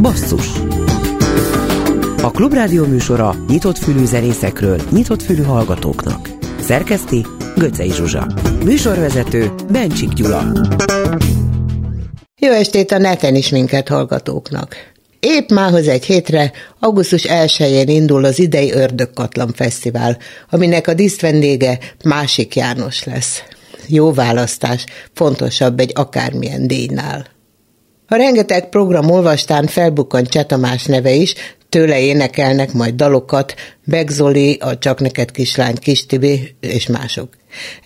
Basszus A Klubrádió műsora nyitott fülű zenészekről, nyitott fülű hallgatóknak. Szerkeszti Göcej Zsuzsa. Műsorvezető Bencsik Gyula. Jó estét a neten is minket hallgatóknak. Épp mához egy hétre, augusztus 1-én indul az idei Ördögkatlan Fesztivál, aminek a díszvendége Másik János lesz. Jó választás, fontosabb egy akármilyen díjnál. A rengeteg program olvastán felbukkant Csetamás neve is, tőle énekelnek majd dalokat, Begzoli, a Csak neked kislány Kistibi és mások.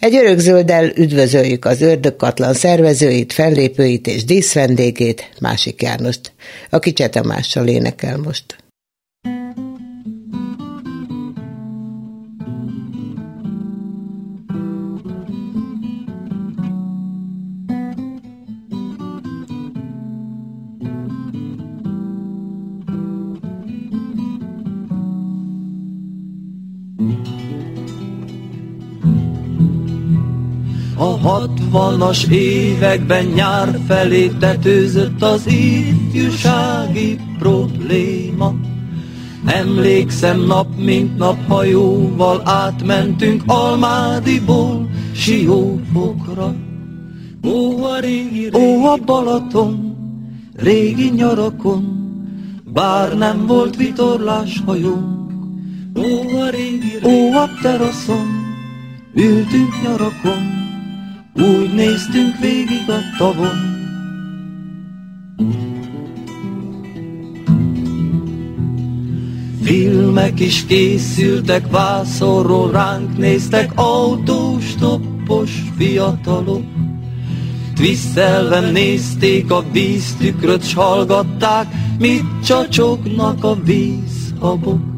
Egy örökzölddel üdvözöljük az ördögkatlan szervezőit, fellépőit és díszvendégét, másik Jánost, aki Csetamással énekel most. Hatvanas években nyár felé tetőzött az ifjúsági probléma. Emlékszem nap mint nap hajóval átmentünk Almádiból Siófokra. Ó a régi, régi, ó a Balaton, régi nyarakon, bár nem volt vitorlás hajónk. Ó a régi, régi ó a teraszon, ültünk nyarakon, úgy néztünk végig a tavon. Filmek is készültek, vászorról ránk néztek autós, toppos fiatalok. Twiszelve nézték a víztükröt, s hallgatták, mit csacsognak a vízhabok.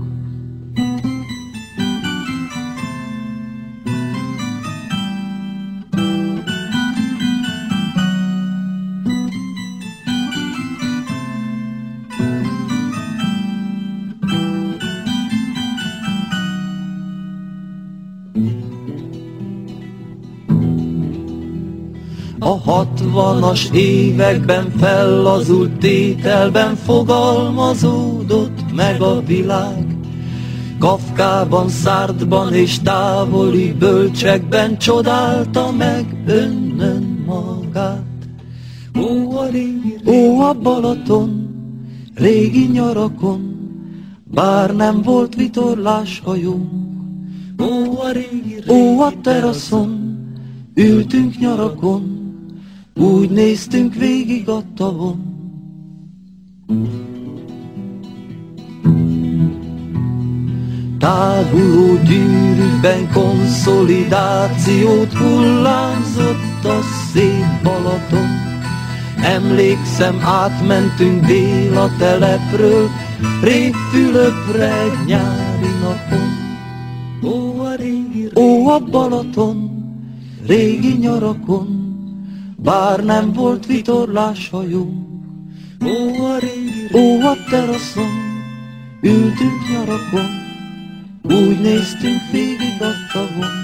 Hatvanas években fellazult tételben fogalmazódott meg a világ. Kafkában, Szárdban és távoli bölcsekben csodálta meg önnön magát. Ó, a régi, ó, a Balaton, régi nyarakon, bár nem volt vitorlás hajónk. Ó, a régi, régi ó, a teraszon, ültünk nyarakon, úgy néztünk végig a tavon. Táguló gyűrűkben konszolidációt hullámzott a szép Balaton. Emlékszem, átmentünk dél a telepről, Révfülöpre egy nyári napon. Ó, a régi, régi, ó, a Balaton, régi nyarakon, bár nem volt vitorlás hajó. Ó, a régi, ó, a teraszon, ültünk nyarakon, úgy néztünk végig a tavon.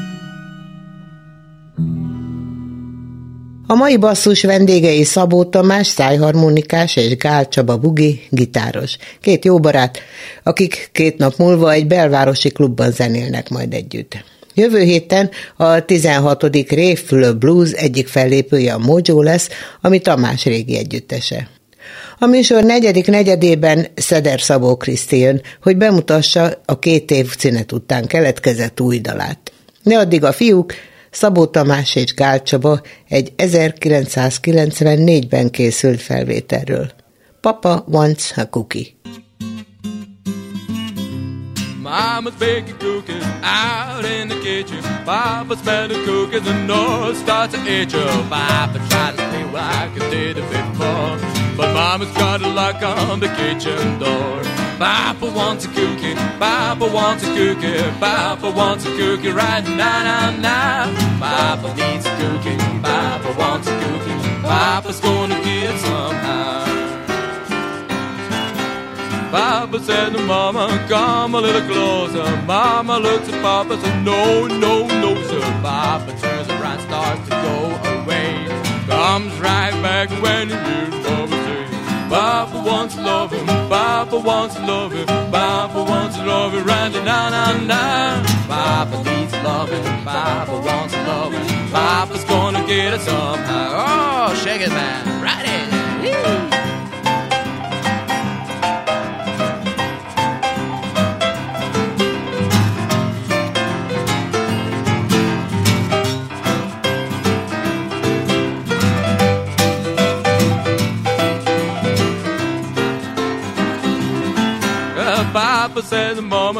A mai basszus vendégei Szabó Tamás, szájharmonikás és Gál Csaba Bugi, gitáros. Két jó barát, akik két nap múlva egy belvárosi klubban zenélnek majd együtt. Jövő héten a 16. Révfülö Blues egyik fellépője a Mojo lesz, ami Tamás régi együttese. A műsor negyedik negyedében Szeder Szabó Kriszti jön, hogy bemutassa a két év szünet után keletkezett új dalát. Ne addig a fiúk, Szabó Tamás és Gál Csaba egy 1994-ben készült felvételről. Papa wants a cookie. Mama's baking cookies out in the kitchen. Papa smelling cookies and nose starts to itch. Oh, Papa tries to stay like he did before. But Mama's got a lock on the kitchen door. Papa wants a cookie. Papa wants a cookie. Papa wants a cookie right now, now, now. Papa needs a cookie. Papa wants a cookie. Papa's gonna get somehow. Papa said to Mama, come a little closer. Mama looks at Papa, said, no, no, no, sir. Papa turns around, starts to go away. Comes right back when he hears Mama say, Papa wants loving, Papa wants loving, Papa wants loving, right now, now, now. Papa needs loving, Papa wants loving, Papa's gonna get it somehow. Oh, shake it, man, right it. Woo.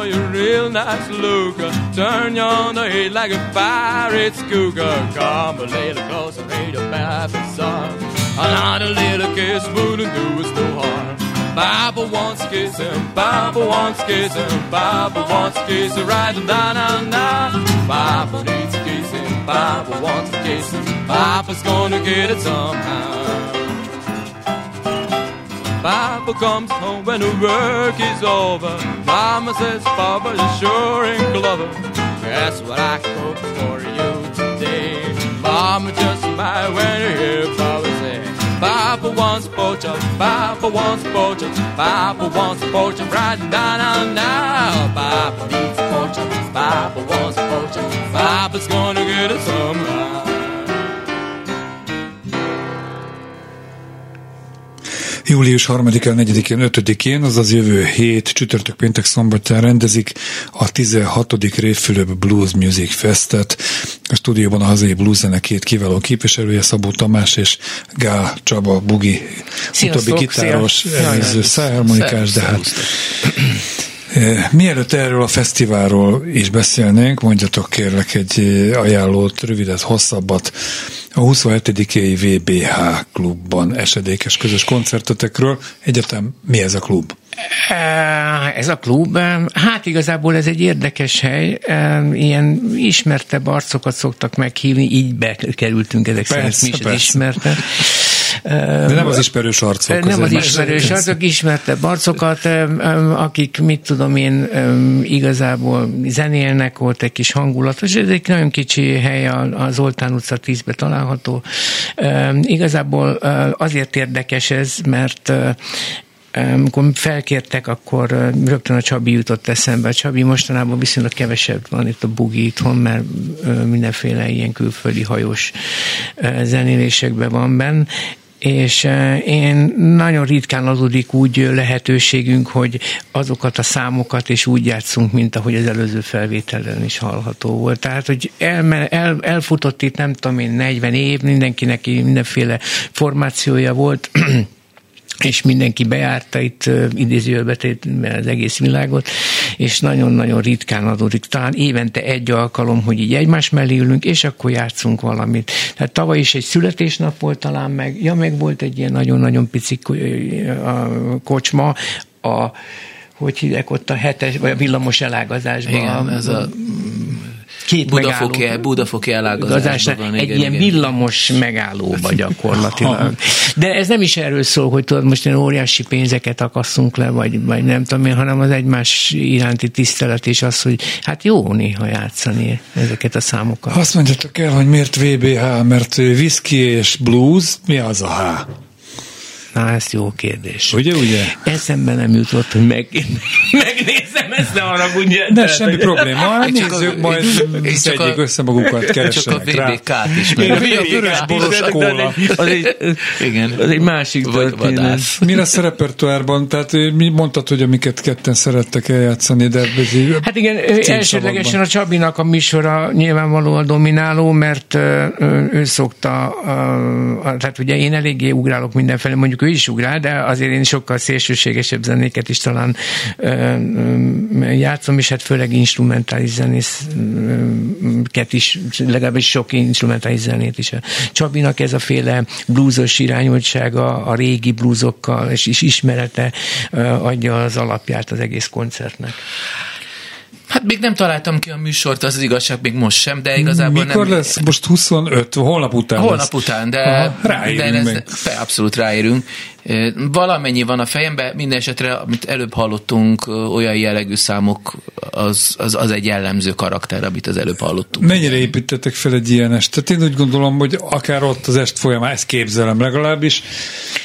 You're a real nice looker. Turn the head like a pirate skooker. Come a little closer, read a Baptist song. Another little kiss wouldn't do us no harm. Papa wants kissing, Papa wants kissing, Papa wants kissing, right down, down, down. Papa needs kissing, Papa wants kissing, Papa's gonna get it somehow. Papa comes home when the work is over. Mama says, Papa, you sure ain't clever. Guess what I cooked for you today? Mama just smile when you hear Papa say, Papa wants poacher, Papa wants poacher, Papa wants poacher, right down now, now. Papa needs poacher, Papa wants poacher, Papa's gonna get it somehow. Július 3-án, 4-én, 5-én, azaz jövő hét csütörtök péntek szombatján rendezik a 16. Révfülöp Blues Music Festet. A stúdióban a hazai blues zene két kiváló képviselője, Szabó Tamás és Gál Csaba Bugi, utóbbi gitáros, előző szájharmonikás, de hát Mielőtt erről a fesztiválról is beszélnénk, mondjatok kérlek egy ajánlót, rövidet, hosszabbat a 27. VBH klubban esedékes közös koncertetekről. Egyetem mi ez a klub? Ez a klub, hát igazából ez egy érdekes hely, ilyen ismertebb arcokat szoktak meghívni, így bekerültünk ezek szerint mi is ismerte. De nem az ismerős arcok. Nem az ismerős arcok, ismertebb arcokat, akik, mit tudom én, igazából zenélnek, volt egy kis hangulatos, ez egy nagyon kicsi hely az Oltán utca 10-be található. Igazából azért érdekes ez, mert amikor felkértek, akkor rögtön a Csabi jutott eszembe. A Csabi mostanában viszonylag kevesebb van itt a bugi itthon, mert mindenféle ilyen külföldi hajós zenélésekben van benne, és én nagyon ritkán adódik úgy lehetőségünk, hogy azokat a számokat és úgy játszunk, mint ahogy az előző felvételen is hallható volt. Tehát, hogy el, el, elfutott itt nem tudom én 40 év, mindenkinek mindenféle formációja volt, és mindenki bejárta itt idézőjelbetétben az egész világot, és nagyon-nagyon ritkán adódik. Talán évente egy alkalom, hogy így egymás mellé ülünk, és akkor játszunk valamit. Tehát tavaly is egy születésnap volt talán meg, ja, meg volt egy ilyen nagyon-nagyon pici kocsma, a hogy hívják ott a hetes, vagy a villamos elágazásban. Igen, ez a két Budafoki, megálló, Budafoki elágazásban van. Egy igen, ilyen igen. villamos megállóba gyakorlatilag. De ez nem is erről szól, hogy tudod, most ilyen óriási pénzeket akasszunk le, vagy, vagy nem tudom én, hanem az egymás iránti tisztelet és az, hogy hát jó néha játszani ezeket a számokat. Azt mondjátok el, hogy miért VBH, mert whisky és blues, mi az a H? Na, ez jó kérdés. Ugye, ugye? Eszembe nem jutott, hogy meg, megnézem ezt, ne haragudj. De semmi probléma, nézzük, majd szedjék össze magukat, keressenek Csak a VBK-t is. Meg. A vörös boros kóla. Az egy, igen, az egy másik történet. Mi lesz a repertoárban? Tehát mi mondtad, hogy amiket ketten szerettek eljátszani, de Hát igen, elsődlegesen a Csabinak a műsora nyilvánvalóan domináló, mert ő szokta, tehát ugye én eléggé ugrálok mindenfelé, mondjuk ő is ugrál, de azért én sokkal szélsőségesebb zenéket is talán játszom, és hát főleg instrumentális zenészket is, legalábbis sok instrumentális zenét is. Csabinak ez a féle bluesos irányultsága a régi bluesokkal, és is ismerete adja az alapját az egész koncertnek. Hát még nem találtam ki a műsort, az, az igazság még most sem, de igazából Mikor nem... lesz? Most 25, holnap után Holnap lesz. után, de, Aha, de ez, abszolút ráérünk. Valamennyi van a fejemben, minden esetre, amit előbb hallottunk, olyan jellegű számok, az, az, az egy jellemző karakter, amit az előbb hallottunk. Mennyire építettek fel egy ilyen estet? Én úgy gondolom, hogy akár ott az est folyamán, ezt képzelem legalábbis,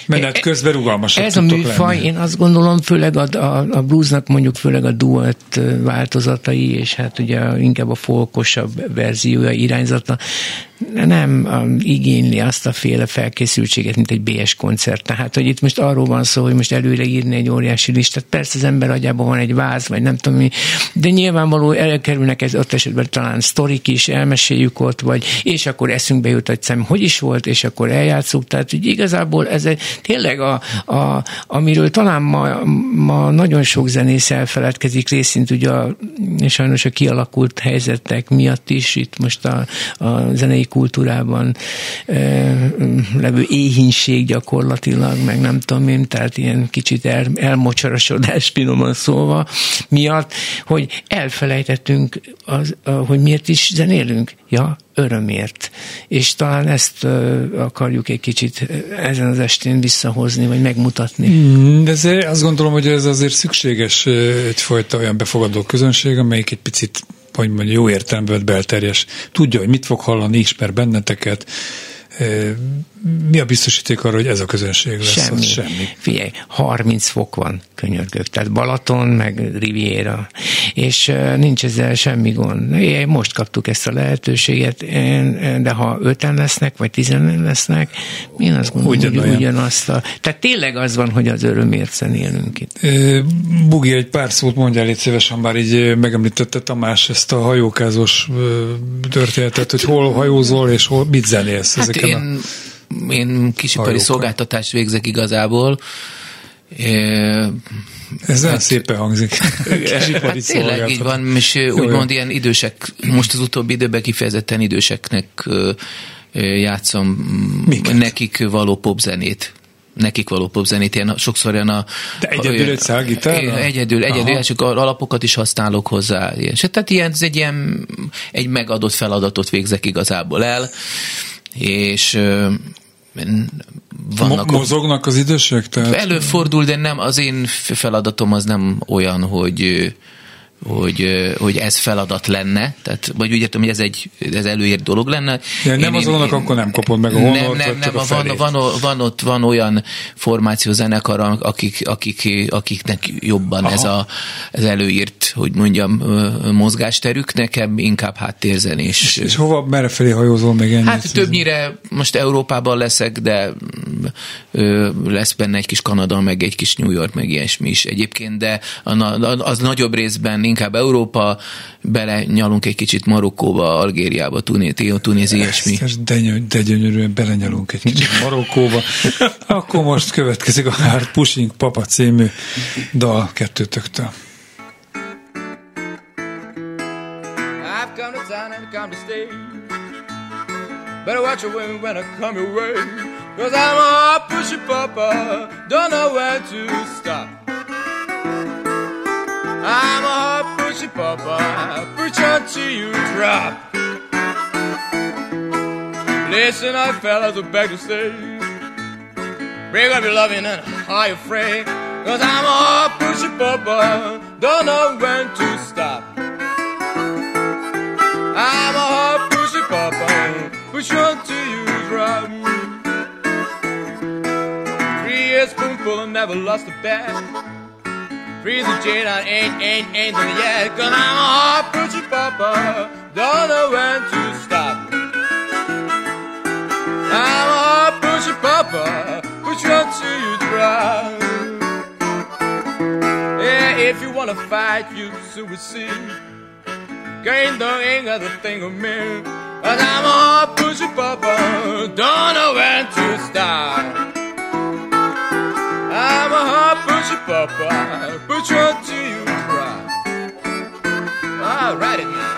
menet közben rugalmasak Ez a műfaj, lenni. én azt gondolom, főleg a, a, a bluesnak mondjuk főleg a duett változatai, és hát ugye inkább a folkosabb verziója irányzata, nem um, igényli azt a féle felkészültséget, mint egy BS koncert. Tehát, hogy itt most arról van szó, hogy most előre írni egy óriási listát. Persze az ember agyában van egy váz, vagy nem tudom mi, de nyilvánvaló elkerülnek ez ott esetben talán sztorik is, elmeséljük ott, vagy és akkor eszünkbe jut, hogy szem, hogy is volt, és akkor eljátszuk. Tehát, hogy igazából ez egy, tényleg, a, a, amiről talán ma, ma nagyon sok zenész elfeledkezik részint, ugye a, sajnos a kialakult helyzetek miatt is, itt most a, a zenei kultúrában levő éhínség gyakorlatilag, meg nem tudom én, tehát ilyen kicsit el, elmocsarasodás, finoman szólva, miatt, hogy elfelejtettünk, az, hogy miért is zenélünk. Ja, örömért. És talán ezt akarjuk egy kicsit ezen az estén visszahozni, vagy megmutatni. Mm, de ez, azt gondolom, hogy ez azért szükséges egyfajta olyan befogadó közönség, amelyik egy picit vagy mondjuk jó értelemben belterjes. Tudja, hogy mit fog hallani, ismer benneteket, mi a biztosíték arra, hogy ez a közönség lesz? Semmi. semmi. Figyelj, 30 fok van könyörgök, tehát Balaton, meg Riviera, és nincs ezzel semmi gond. Most kaptuk ezt a lehetőséget, de ha öten lesznek, vagy tizen lesznek, én azt gondolom, Ugyan hogy ugyanazt a... Tehát tényleg az van, hogy az örömért zenélünk itt. Bugi, egy pár szót mondjál itt szívesen, bár így megemlítette Tamás ezt a hajókázós történetet, hogy hol hajózol, és hol mit zenélsz hát ezeken én... a én kisipari szolgáltatást végzek igazából. Ez hát, szépen hangzik. hát tényleg így van, és úgymond ilyen idősek, most az utóbbi időben kifejezetten időseknek játszom Miket? nekik való popzenét nekik való popzenét, ilyen sokszor ilyen a... De egyedül egy szálgitárra? Egyedül, egyedül, csak alapokat is használok hozzá. És tehát ilyen, ez egy ilyen, egy megadott feladatot végzek igazából el, és vannak... Mozognak az idősek? Tehát... Előfordul, de nem, az én feladatom az nem olyan, hogy hogy, hogy ez feladat lenne, tehát, vagy úgy értem, hogy ez egy ez előírt dolog lenne. Ja, nem én, azonnak én, akkor nem kapod meg a honort, Nem, nem, nem, van, van, van, van, ott van olyan formáció zenekar, akik, akik, akiknek jobban Aha. ez a, ez előírt, hogy mondjam, mozgásterük, nekem inkább háttérzenés. És, és hova, merre felé hajózol még ennyit? Hát többnyire most Európában leszek, de ö, lesz benne egy kis Kanada, meg egy kis New York, meg ilyesmi is egyébként, de az nagyobb részben inkább Európa, bele nyalunk egy kicsit Marokkóba, Algériába, Tunéziába, Tunézi, ilyesmi. De, de gyönyörűen belenyalunk egy kicsit Marokkóba. Akkor most következik a Hard Pushing Papa című dal kettőtöktől. Better watch your way when I come your way. Cause I'm a pushy papa, don't know where to stop. I'm a hot pushy papa, push until you drop. Listen up, fellas, I beg to stay. Break up your loving and are you afraid? Cause I'm a hot pushy papa, don't know when to stop. I'm a hot pushy papa, push until you drop. Three years spoonful and never lost a bet. The chain on ain't, ain't, ain't done yet. Cause I'm a hard pushy papa. Don't know when to stop. I'm a hard pushy papa. Push you until you drop. Yeah, if you wanna fight, you suicide. Ain't no ain't got a thing of me. Cause I'm a hard pushy papa. Don't know when to stop. I'm a hard but what do you cry? All righty now.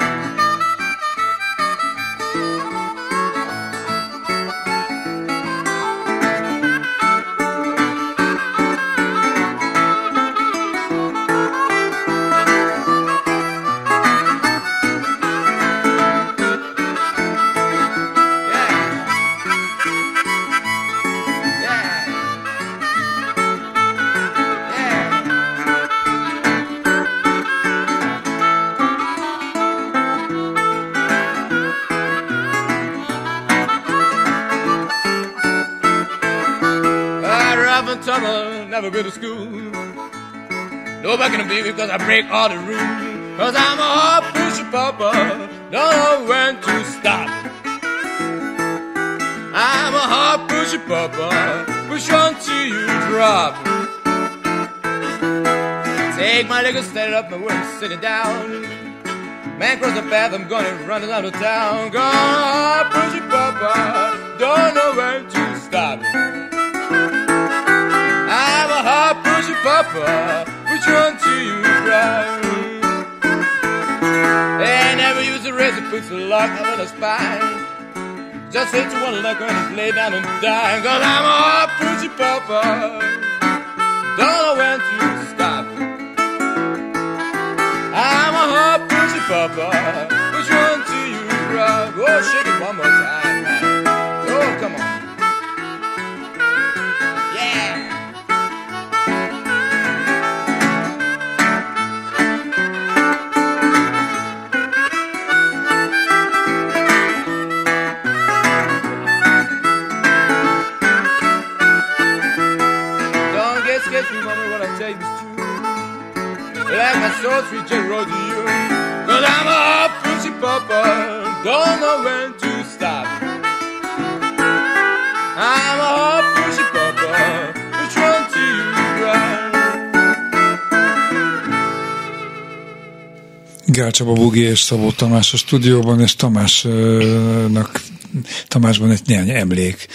Never been to school. Nobody can be because I break all the rules. Cause I'm a hard pusher, papa. Don't know when to stop. I'm a hard pusher, papa. Push on till you drop. Take my leg and set it up and we're sitting down. Man cross the path, I'm gonna run it out of town. Gone, push it, papa. Don't know when to stop. Papa. Which one to you drive? They never use a razor, puts a lock up in the spine. Just hit you one when it's laid down and die. Cause I'm a hard pusher, papa. Don't know when to stop. I'm a hard pusher, papa. Which one to you drive? Oh, shake it one more time. Oh, come on. Soul, sweet just roll to. Cause I'm a hot pushy papa, don't know when to stop. I'm a hot pushy papa, which one to you right? Gál és Szabó Tamás a stúdióban, és Tamásnak, Tamásban egy néhány emlék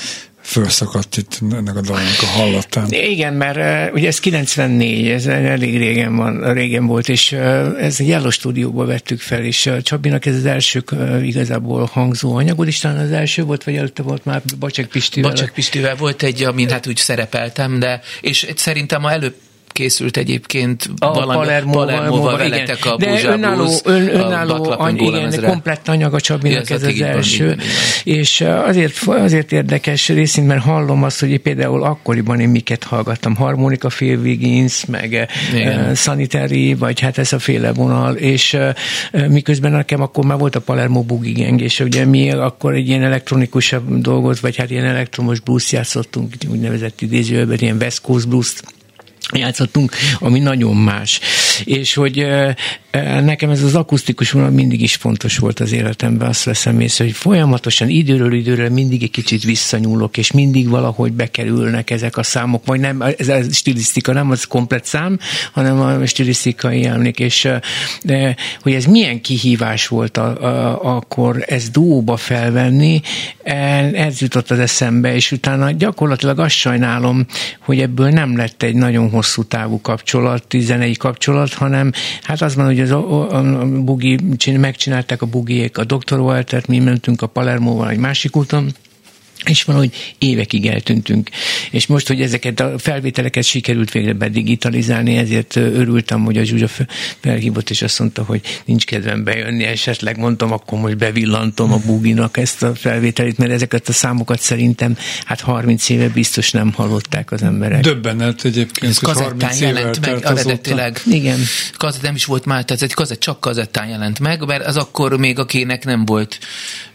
felszakadt itt ennek a dalnak a hallatán. Igen, mert ugye ez 94, ez elég régen, van, régen volt, és ez egy Yellow stúdióban vettük fel, és Csabinak ez az első igazából hangzó anyagod, és talán az első volt, vagy előtte volt már Bacsek Pistivel. Bacsek Pistivel volt egy, amin hát úgy szerepeltem, de és szerintem a előbb készült egyébként a valami Palermo-val, Palermo-val veletek a De önálló, ön, a önálló Buck any, igen, komplett anyag a Csabinak Igen, ez az van, így első. van, van. És azért, azért érdekes részint, mert hallom azt, hogy például akkoriban én miket hallgattam. Harmonika Phil Wiggins, meg Igen. Sanitary, vagy hát ez a féle vonal, és miközben nekem akkor már volt a Palermo Boogie Gang, és ugye mi akkor egy ilyen elektronikusabb dolgot, vagy hát ilyen elektromos blues játszottunk, úgynevezett idézőben, ilyen West Coast blues játszottunk, ami nagyon más. És hogy nekem ez az akusztikus vonal mindig is fontos volt az életemben, azt veszem észre, hogy folyamatosan időről időre mindig egy kicsit visszanyúlok, és mindig valahogy bekerülnek ezek a számok, vagy nem, ez a stilisztika nem az komplet szám, hanem a stilisztikai emlék, és de, hogy ez milyen kihívás volt a, a, akkor ezt dúóba felvenni, eh, ez jutott az eszembe, és utána gyakorlatilag azt sajnálom, hogy ebből nem lett egy nagyon hosszú távú kapcsolat, zenei kapcsolat, hanem hát az van, hogy az, a, a, a bugi, csin- megcsinálták a bugiék a Dr. Waltert, mi mentünk a Palermóval egy másik úton, és valahogy évekig eltűntünk. És most, hogy ezeket a felvételeket sikerült végre bedigitalizálni, ezért örültem, hogy a Zsuzsa fe- felhívott, és azt mondta, hogy nincs kedvem bejönni, esetleg mondtam, akkor most bevillantom a buginak ezt a felvételét, mert ezeket a számokat szerintem hát 30 éve biztos nem hallották az emberek. Döbbenet egyébként, Ez hogy kazettán 30 évvel jelent meg eredetileg. Igen. Kazett nem is volt már, tehát egy kazett, csak kazettán jelent meg, mert az akkor még akinek nem volt.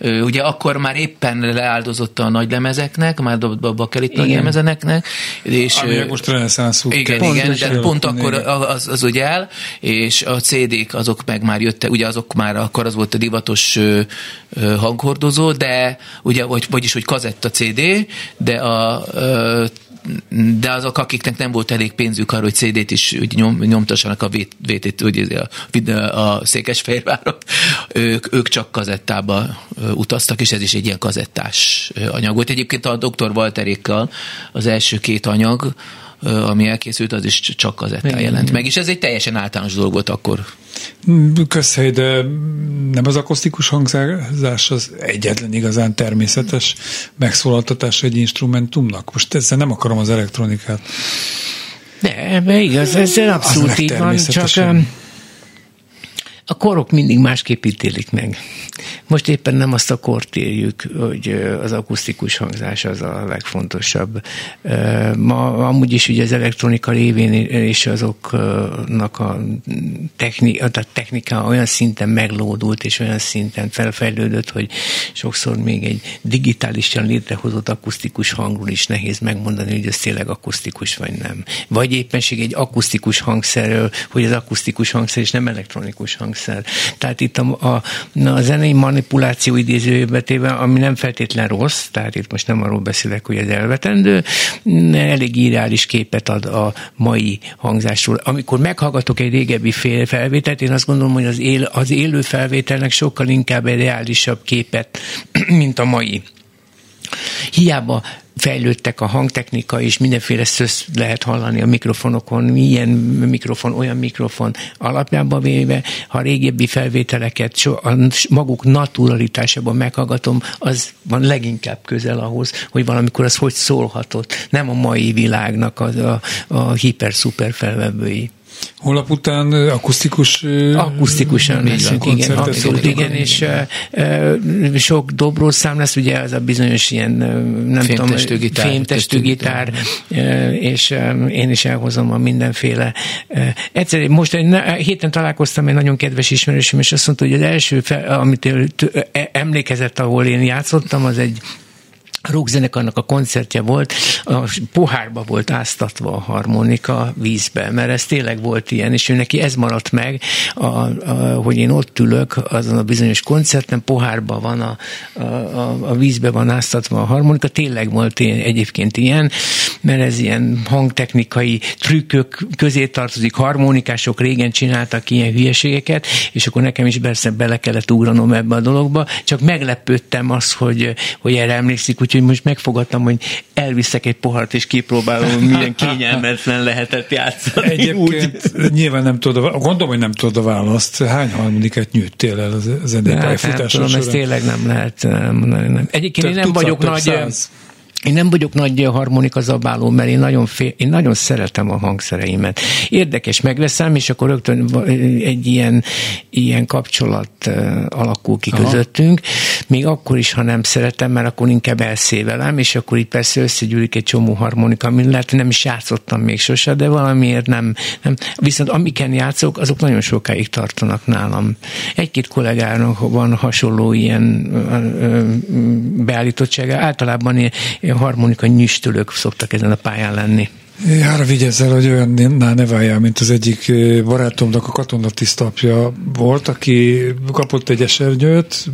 Ugye akkor már éppen leáldozott a nagy lemezeknek, már dobott be a bakelit nagy lemezeneknek. És, Aminek most reneszánszuk. igen, kell. igen, de pont akkor az, az ugye el, és a CD-k azok meg már jöttek, ugye azok már akkor az volt a divatos ö, ö, hanghordozó, de ugye, vagy, vagyis, hogy kazetta CD, de a ö, de azok, akiknek nem volt elég pénzük arra, hogy CD-t is úgy nyom, nyomtassanak a VT-t, ugye a, a Székesfehérváron, ők, ők csak kazettába utaztak, és ez is egy ilyen kazettás anyag volt. Egyébként a Dr. Walterékkal az első két anyag, ami elkészült, az is csak kazettán jelent igen. meg, és ez egy teljesen általános dolog volt akkor. Mm, Közhely, de nem az akusztikus hangzás az egyetlen igazán természetes megszólaltatás egy instrumentumnak. Most ezzel nem akarom az elektronikát. De ebbe igaz, ez abszolút így van, csak um, a korok mindig másképp ítélik meg. most éppen nem azt a kort érjük, hogy az akusztikus hangzás az a legfontosabb. Ma amúgy is ugye az elektronika révén és azoknak a, techni, a technika olyan szinten meglódult és olyan szinten felfejlődött, hogy sokszor még egy digitálisan létrehozott akusztikus hangról is nehéz megmondani, hogy ez tényleg akusztikus vagy nem. Vagy éppenség egy akusztikus hangszerről, hogy az akusztikus hangszer és nem elektronikus hangszer. Tehát itt a, a, a zenei manipuláció idézőjébetével, ami nem feltétlen rossz, tehát itt most nem arról beszélek, hogy ez elvetendő, elég ideális képet ad a mai hangzásról. Amikor meghallgatok egy régebbi felvételt, én azt gondolom, hogy az, él, az élő felvételnek sokkal inkább egy reálisabb képet, mint a mai. Hiába fejlődtek a hangtechnika, és mindenféle szösz lehet hallani a mikrofonokon, milyen mikrofon, olyan mikrofon alapjában véve, ha régebbi felvételeket a maguk naturalitásában meghallgatom, az van leginkább közel ahhoz, hogy valamikor az hogy szólhatott, nem a mai világnak a, a, a hiper-szuper felvevői. Holnap után akusztikus Akusztikusan leszünk, igen, abszolút igen, és uh, sok szám lesz, ugye az a bizonyos ilyen, nem fémtestű tudom, gitár, fémtestű gitár, és uh, én is elhozom a mindenféle. Uh, egyszer, most héten találkoztam egy nagyon kedves ismerősöm, és azt mondta, hogy az első, fel, amit ő emlékezett, ahol én játszottam, az egy rockzenekarnak a koncertje volt, a pohárba volt áztatva a harmonika vízbe, mert ez tényleg volt ilyen, és ő neki ez maradt meg, a, a, hogy én ott ülök azon a bizonyos koncerten, pohárba van a, a, a, a vízbe van áztatva a harmonika, tényleg volt ilyen, egyébként ilyen, mert ez ilyen hangtechnikai trükkök közé tartozik, harmonikások régen csináltak ilyen hülyeségeket, és akkor nekem is persze bele kellett ugranom ebbe a dologba, csak meglepődtem az, hogy, hogy erre emlékszik, úgyhogy most megfogadtam, hogy elviszek egy pohart, és kipróbálom, milyen kényelmetlen lehetett játszani. Egyébként úgy. nyilván nem tudod, gondolom, hogy nem tudod a választ. Hány harmonikát nyűjtél el az zenépályafutáson hát, nem tudom, ez tényleg nem lehet mondani. Nem. Egyébként Te én nem vagyok nagy... Száz. Én nem vagyok nagy harmonika zabáló, mert én nagyon, fél, én nagyon szeretem a hangszereimet. Érdekes, megveszem, és akkor rögtön egy ilyen, ilyen kapcsolat alakul ki Aha. közöttünk, még akkor is, ha nem szeretem, mert akkor inkább elszévelem, és akkor itt persze összegyűlik egy csomó harmonika, amin lehet, nem is játszottam még sose, de valamiért nem, nem. Viszont amiken játszok, azok nagyon sokáig tartanak nálam. Egy-két kollégának van hasonló ilyen beállítottsága, általában ilyen harmonika nyüstölők szoktak ezen a pályán lenni. Arra vigyázz hogy olyan ne váljál, mint az egyik barátomnak a katonatisztapja volt, aki kapott egy esernyőt,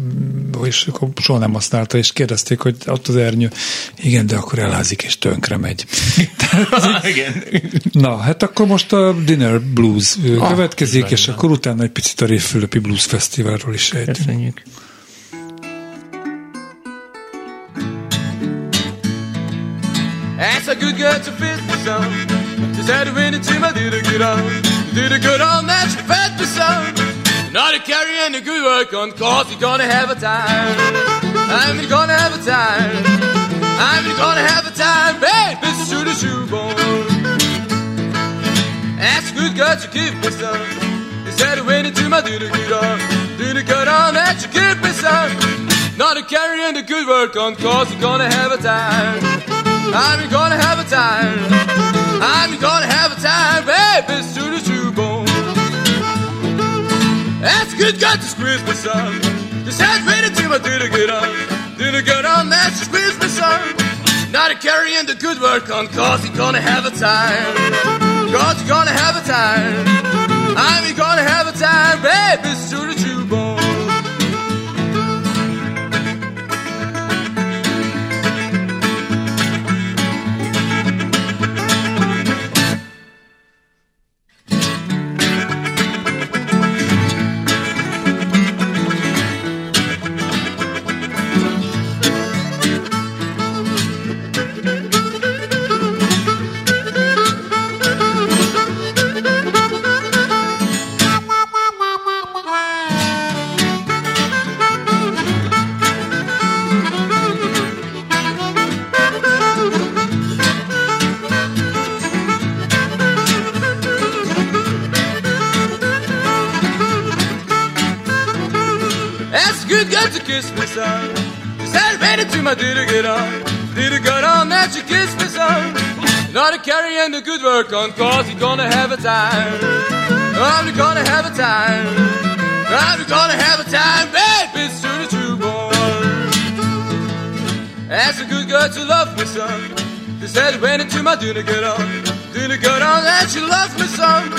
és soha nem használta, és kérdezték, hogy ott az ernyő, igen, de akkor elházik és tönkre megy. igen. Na, hát akkor most a Dinner Blues ah, következik, és akkor utána egy picit a Révfülöpi Blues Fesztiválról is egy. Köszönjük. That's a good girl to fit me son. Just had to win it to my did a good on. Did a good on that she fed me son. Not a carry and a good work on cause you're gonna have a time. I'm gonna have a time. I'm gonna have a time, baby, shoot a shoebone. That's a good girl to give me had to win it to my did a good on. Did a good on that you give me son. Not a carry and a good work on cause you're gonna have a time. I'm gonna have a time. I'm gonna have a time, baby, soon as you bone. That's good, got to squeeze me son. Just has ready to my dinner get on. Dinner get on, that's just squeeze me son. Not a carrying the good work on, cause you're gonna have a time. Cause you're gonna have a time. I'm gonna have a time, baby, soon as you bone. The good work on, cause you're gonna have a time. I'm gonna have a time. I'm gonna have a time, baby, it's true, true, boy. That's a good girl to love me, son. She said, went into my dinner get on. Dinner get on, and she loves me, son.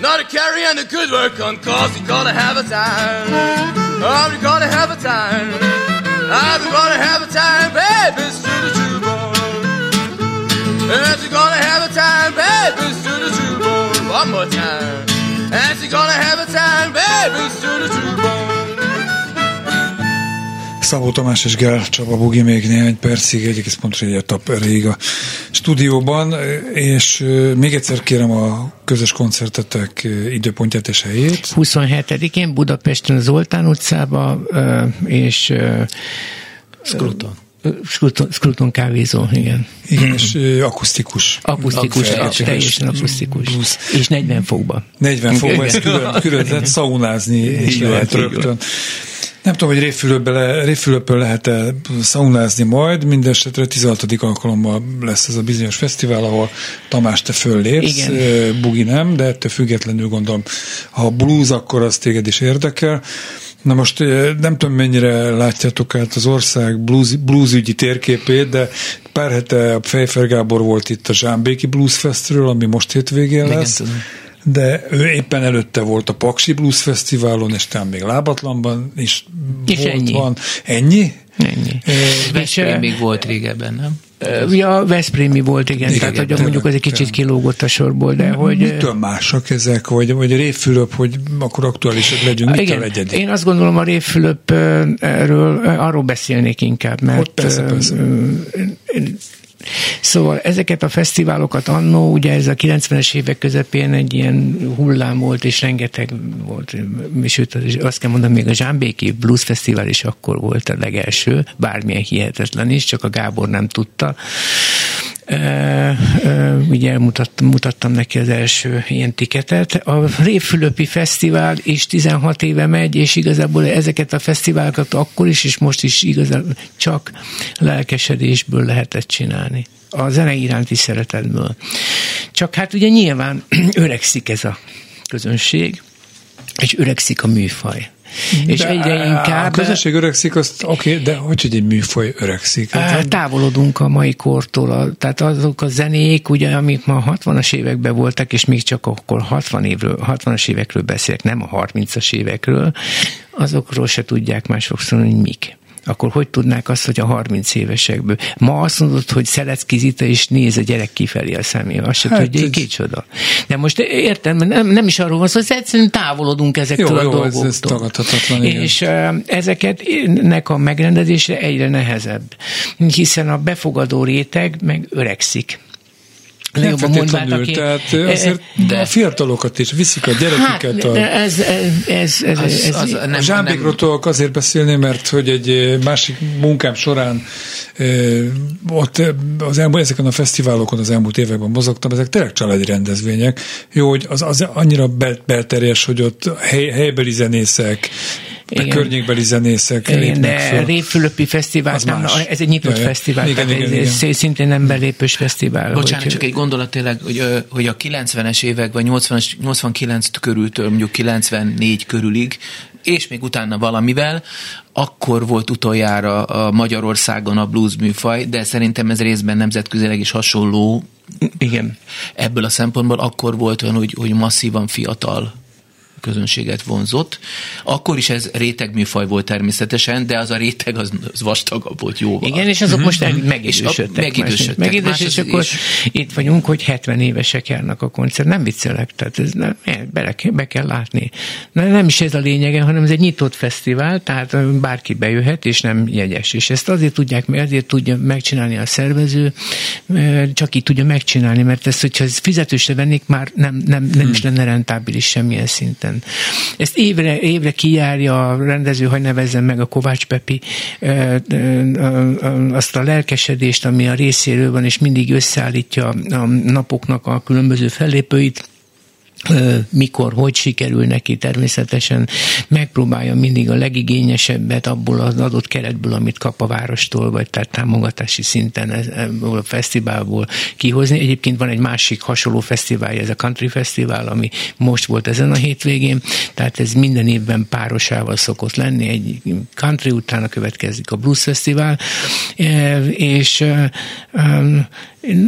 Not a carry and the good work on, cause you gonna have a time. Oh, you're gonna have a time. I'm gonna have a time, baby, true, true, boy. And you're gonna have a time, baby, true, true, boy. One more time. And you're gonna have a time, baby, true, true, boy. Szabó Tamás és Gál Csaba Bugi még néhány percig, egész pontra egy etap erejéig a stúdióban, és még egyszer kérem a közös koncertetek időpontját és helyét. 27-én Budapesten az Zoltán utcába, és Skruton. Skruton kávézó, igen. Igen, és akusztikus. Akusztikus, ab, teljesen akusztikus. Blues. És 40 fokba. 40 fokban, ez külön, külön lehet szaunázni is lehet rögtön. Nem tudom, hogy Révfülöpön lehet-e szaunázni majd, mindesetre 16. alkalommal lesz ez a bizonyos fesztivál, ahol Tamás, te föllépsz, Igen. Bugi nem, de ettől függetlenül gondolom, ha blues, akkor az téged is érdekel. Na most nem tudom, mennyire látjátok át az ország blues, bluesügyi térképét, de pár hete a Fejfer Gábor volt itt a Zsámbéki Blues Festről, ami most hétvégén Igen, lesz tudom. de ő éppen előtte volt a Paksi Blues Fesztiválon, és talán még Lábatlanban is És volt, ennyi. van. Ennyi? Ennyi. Veszprém eh, még volt régebben, nem? Ja, Veszprémi volt, igen, Igen, tehát hogy mondjuk az egy kicsit kilógott a sorból, de hogy... Mitől másak ezek, vagy, vagy Révfülöp, hogy akkor aktuálisak legyünk, mitől Igen, egyedi? én azt gondolom a Révfülöpről arról beszélnék inkább, mert Hogy persze, persze. Szóval ezeket a fesztiválokat annó, ugye ez a 90-es évek közepén egy ilyen hullám volt, és rengeteg volt, sőt azt kell mondani, még a Zsámbéki Blues Fesztivál is akkor volt a legelső, bármilyen hihetetlen is, csak a Gábor nem tudta. Ugye elmutattam mutattam neki az első ilyen tiketet. A Révfülöpi Fesztivál is 16 éve megy, és igazából ezeket a fesztiválokat akkor is, és most is igazából csak lelkesedésből lehetett csinálni. A zene iránti szeretetből. Csak hát ugye nyilván öregszik ez a közönség, és öregszik a műfaj. És De egyre A inkább... közösség öregszik, azt oké, okay, de hogy, egy műfaj öregszik? Hát, távolodunk a mai kortól, a, tehát azok a zenék, ugye, amik ma 60-as években voltak, és még csak akkor 60 évről, 60-as évekről beszélek, nem a 30-as évekről, azokról se tudják már sokszor, hogy mik akkor hogy tudnák azt, hogy a 30 évesekből. Ma azt mondod, hogy Szelecki Zita, és néz a gyerek kifelé a szemébe. Azt se Hát tudja, ez- kicsoda. De most értem, nem, nem is arról van szó, hogy egyszerűen távolodunk ezektől Jó, a jó, ez- dolgoktól. ez tagadhatatlan, igen. És ezeket nek a megrendezésre egyre nehezebb, hiszen a befogadó réteg meg öregszik. Nem feltétlenül, aki- tehát azért de- a fiatalokat is viszik a gyereküket. Hát, a... de ez, ez, ez, ez, Az- ez, az- nem- a zsámbékról tudok azért beszélni, mert hogy egy másik munkám során ott az elmúlt, ezeken a fesztiválokon az elmúlt években mozogtam, ezek tényleg családi rendezvények. Jó, hogy az, az annyira bel, belterjes, hogy ott hely, helybeli zenészek, Igen. környékbeli zenészek Igen, lépnek de föl. Révfülöpi fesztivál, nem, ez egy nyitott Ja, ja. fesztivál, Igen, tehát igen, ez, igen. szintén nem belépős fesztivál. Bocsánat, hogy- csak egy gondolat tényleg, hogy, hogy a 90-es évek, vagy 80 89 körültől mondjuk 94 körülig, és még utána valamivel, akkor volt utoljára a Magyarországon a blues műfaj, de szerintem ez részben nemzetközileg is hasonló Igen. ebből a szempontból akkor volt olyan, hogy, hogy masszívan fiatal közönséget vonzott. Akkor is ez rétegműfaj volt természetesen, de az a réteg az, az vastagabb volt jóval. Igen, és azok most el- És a- megidősödtek. megidősödtek. Megidős, Más és akkor itt vagyunk, hogy 70 évesek járnak a koncert. Nem viccelek, tehát ez nem, bele be kell látni. Na, nem is ez a lényege, hanem ez egy nyitott fesztivál, tehát bárki bejöhet, és nem jegyes. És ezt azért tudják, meg azért tudja megcsinálni a szervező, csak így tudja megcsinálni, mert ezt, hogyha ez fizetősre vennék, már nem, nem, nem is lenne rentábilis semmilyen szinten. Ezt évre, évre kijárja a rendező, hogy nevezzem meg a Kovács Pepi azt a lelkesedést, ami a részéről van, és mindig összeállítja a napoknak a különböző fellépőit, mikor, hogy sikerül neki, természetesen megpróbálja mindig a legigényesebbet abból az adott keretből, amit kap a várostól, vagy tehát támogatási szinten ebből a fesztiválból kihozni. Egyébként van egy másik hasonló fesztivál, ez a Country Fesztivál, ami most volt ezen a hétvégén, tehát ez minden évben párosával szokott lenni, egy country utána következik a Blues Fesztivál, és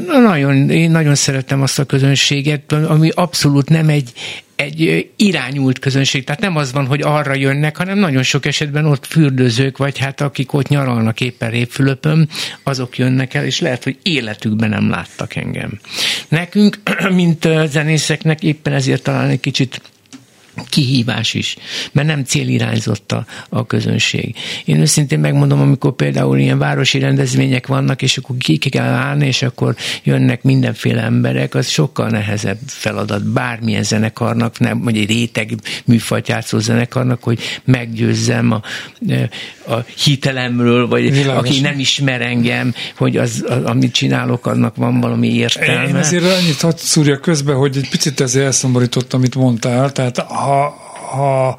nagyon, én nagyon szeretem azt a közönséget, ami abszolút nem egy, egy irányult közönség, tehát nem az van, hogy arra jönnek, hanem nagyon sok esetben ott fürdőzők, vagy hát akik ott nyaralnak éppen Répfülöpön, azok jönnek el, és lehet, hogy életükben nem láttak engem. Nekünk, mint zenészeknek éppen ezért talán egy kicsit kihívás is, mert nem célirányzott a, a közönség. Én őszintén megmondom, amikor például ilyen városi rendezvények vannak, és akkor ki kell állni, és akkor jönnek mindenféle emberek, az sokkal nehezebb feladat bármilyen zenekarnak, nem, vagy egy réteg műfajt játszó zenekarnak, hogy meggyőzzem a, a hitelemről, vagy Világos. aki nem ismer engem, hogy az, az, amit csinálok, annak van valami értelme. Én azért annyit hadd szúrja közbe, hogy egy picit ezért elszomorított, amit mondtál, tehát ha, ha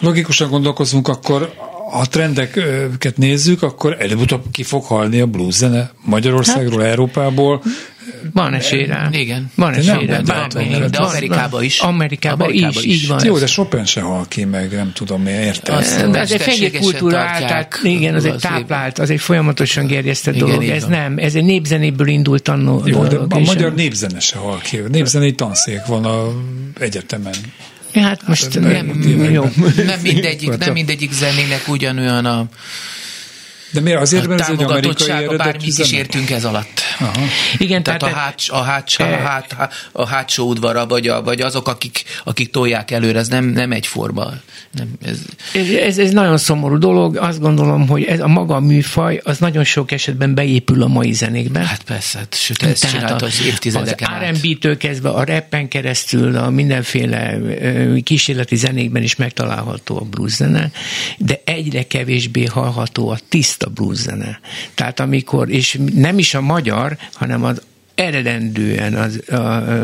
logikusan gondolkozunk, akkor ha trendeket nézzük, akkor előbb-utóbb ki fog halni a blues zene Magyarországról, hát, Európából. Van esély rá. Igen. Van esély rá. De, de Amerikában is. Amerikában, Amerikában is, is, így van. Jó, de Chopin se hal ki, meg nem tudom, mi értem. De ez egy fehér kultúra tehát igen, az egy táplált, az egy folyamatosan gerjesztett igen, dolog. Ez nem, ez egy népzenéből indult annó Jó, de a magyar népzene se hal ki. Népzenei tanszék van a egyetemen. Ja, hát most hát, nem, nem, jó. nem mindegyik, nem mindegyik zenének ugyanolyan a de miért azért, mert ez egy amerikai bármit is értünk ez alatt. Aha. Igen, tehát, tehát a, háts, a, háts, a, hát, a hátsó udvara, vagy, a, vagy azok, akik, akik tolják előre, ez nem, nem egyforma. Nem, ez... Ez, ez, ez nagyon szomorú dolog. Azt gondolom, hogy ez a maga műfaj, az nagyon sok esetben beépül a mai zenékben. Hát persze, hát, sőt, ez csinált az évtizedeken Az R&B-től kezdve a rappen keresztül, a mindenféle kísérleti zenékben is megtalálható a blues zene, de egyre kevésbé hallható a tiszta blues zene. Tehát amikor, és nem is a magyar, hanem az eredendően az, a,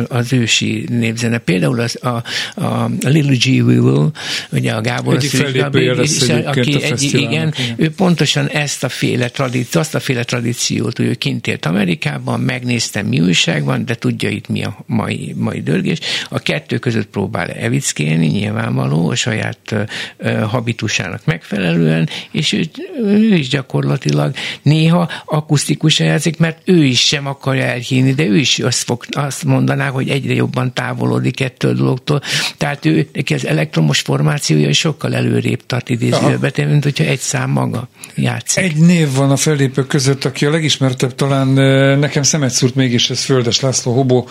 az ősi népzene. Például az, a, a Little G. Weevil, ugye a Gábor Egyik fellépője lesz aki egy, igen, ő pontosan ezt a féle tradíciót, azt a féle tradíciót, hogy ő kint élt Amerikában, megnéztem mi újság van, de tudja itt mi a mai, mai dörgés. A kettő között próbál evickélni, nyilvánvaló, a saját uh, habitusának megfelelően, és ő, ő is gyakorlatilag néha akusztikusan játszik, mert ő is sem akarja elhívni kéne, de ő is azt, fog, azt mondaná, hogy egyre jobban távolodik ettől a dologtól. Tehát ő, neki az elektromos formációja sokkal előrébb tart idézőbe, mint hogyha egy szám maga játszik. Egy név van a fellépők között, aki a legismertebb talán nekem szemet szúrt mégis, ez Földes László Hobó.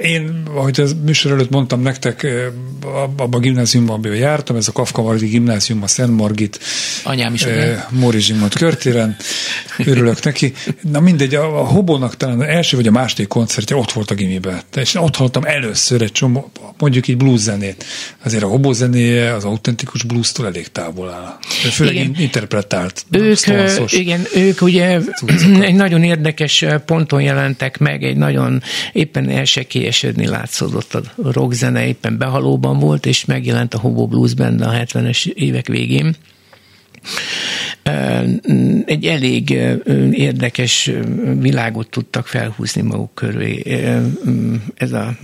Én, ahogy az műsor előtt mondtam nektek, abban a gimnáziumban, amiben jártam, ez a Kafka Margit gimnázium, a Szent Margit. Anyám is. Móri Zsigmond körtéren. Örülök neki. Na mindegy, a, a Hobónak talán első vagy a második koncertje ott volt a gimiben. És ott hallottam először egy csomó, mondjuk így blues zenét. Azért a hobó zenéje az autentikus blues-tól elég távol áll. Főleg igen. interpretált. Ők, igen, ők ugye egy nagyon érdekes ponton jelentek meg, egy nagyon éppen elsekélyesedni látszódott a rockzene, éppen behalóban volt, és megjelent a Hobo Blues Band a 70-es évek végén egy elég érdekes világot tudtak felhúzni maguk köré. Ez a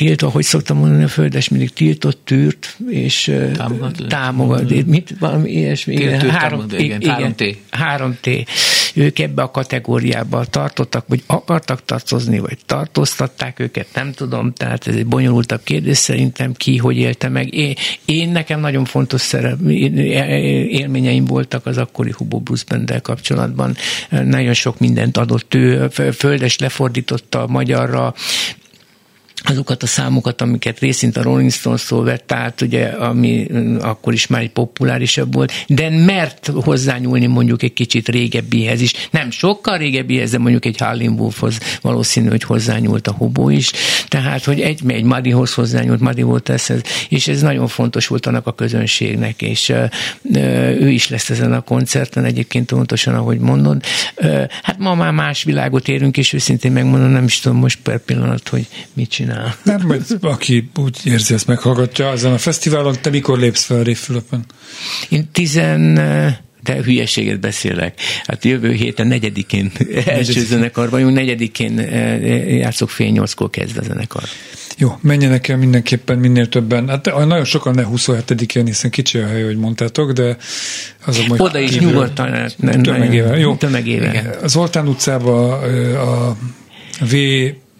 tiltva, hogy szoktam mondani a földes, mindig tiltott, tűrt, és támogat, támogat mit, valami ilyesmi. Tilt, tűrt, három, támogat, igen, igen, 3T. 3T. Ők ebbe a kategóriába tartottak, vagy akartak tartozni, vagy tartóztatták őket, nem tudom, tehát ez egy bonyolultabb kérdés szerintem, ki hogy élte meg. Én, én nekem nagyon fontos szerep, élményeim voltak az akkori Hubo Blues kapcsolatban. Nagyon sok mindent adott ő, földes lefordította a magyarra, azokat a számokat, amiket részint a Rolling Stones-tól vett át, ugye, ami mm, akkor is már egy populárisabb volt, de mert hozzányúlni mondjuk egy kicsit régebbihez is. Nem sokkal régebbihez, de mondjuk egy Harlem Wolfhoz valószínű, hogy hozzányúlt a hobó is. Tehát, hogy egy, egy Madihoz hozzányúlt, Madi volt ez, és ez nagyon fontos volt annak a közönségnek, és ő is lesz ezen a koncerten, egyébként pontosan, ahogy mondod. Hát ma már más világot érünk, és őszintén megmondom, nem is tudom most per pillanat, hogy mit csinál csinál. Nem, majd aki úgy érzi, ezt meghallgatja. Ezen a fesztiválon te mikor lépsz fel Révfülöpön? Én tizen de hülyeséget beszélek. Hát jövő héten negyedikén első zenekar vagyunk, negyedikén játszok fél nyolckor kezd a zenekar. Jó, menjenek el mindenképpen minél többen. Hát nagyon sokan ne 27-én, hiszen kicsi a hely, hogy mondtátok, de az a Oda is kívül, nyugodtan. Tömegével. Jó. Tömegével. Az Oltán utcába a V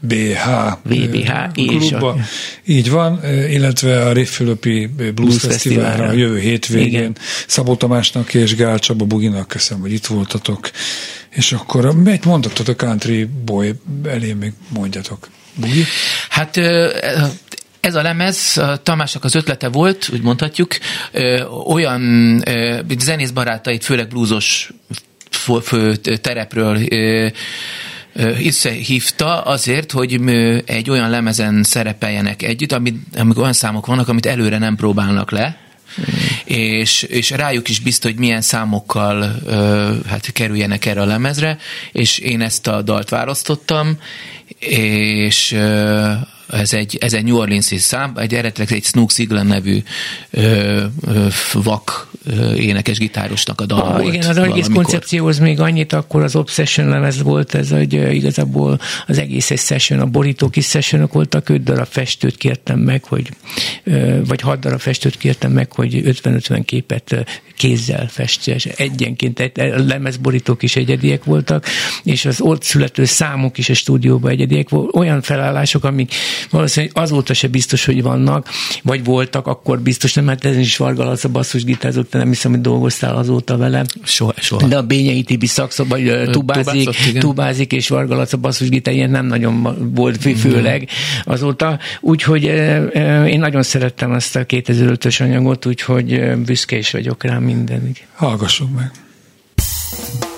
BH, VBH klubba. Így van, illetve a Révfülöpi Blues, Blues Fesztiválra a jövő hétvégén. Igen. Szabó Tamásnak és Gál Csaba Buginak köszönöm, hogy itt voltatok. És akkor egy mondatot a Country Boy elé még mondjatok. Bugi? Hát ez a lemez Tamásnak az ötlete volt, úgy mondhatjuk, olyan zenész barátait, főleg blúzos terepről összehívta azért, hogy egy olyan lemezen szerepeljenek együtt, amit, amik olyan számok vannak, amit előre nem próbálnak le. És, és rájuk is biztos, hogy milyen számokkal ö, hát kerüljenek erre a lemezre, és én ezt a dalt választottam, és ö, ez egy, ez egy New Orleans-i szám, egy eredetileg egy Snook Siglan nevű ö, ö, vak ö, énekes gitárosnak a dala ah, volt. Igen, az egész koncepcióhoz még annyit, akkor az Obsession lemez volt, ez hogy igazából az egész egy session, a borítók is sessionok voltak, öt darab festőt kértem meg, hogy, vagy hat darab festőt kértem meg, hogy 50-50 képet kézzel festse, egyenként egy, a lemezborítók is egyediek voltak, és az ott születő számok is a stúdióban egyediek voltak, olyan felállások, amik valószínűleg azóta se biztos, hogy vannak, vagy voltak, akkor biztos nem, mert ez is Varga Laca basszus gitározott, te nem hiszem, hogy dolgoztál azóta vele. Soha, soha. De a Bényei Tibi szakszó, vagy tubázik, tubázik, és Varga Laca basszus gitár, ilyen nem nagyon volt, főleg azóta. Úgyhogy én nagyon szerettem azt a 2005-ös anyagot, úgyhogy büszke is vagyok rá mindenig. Hallgassuk meg. music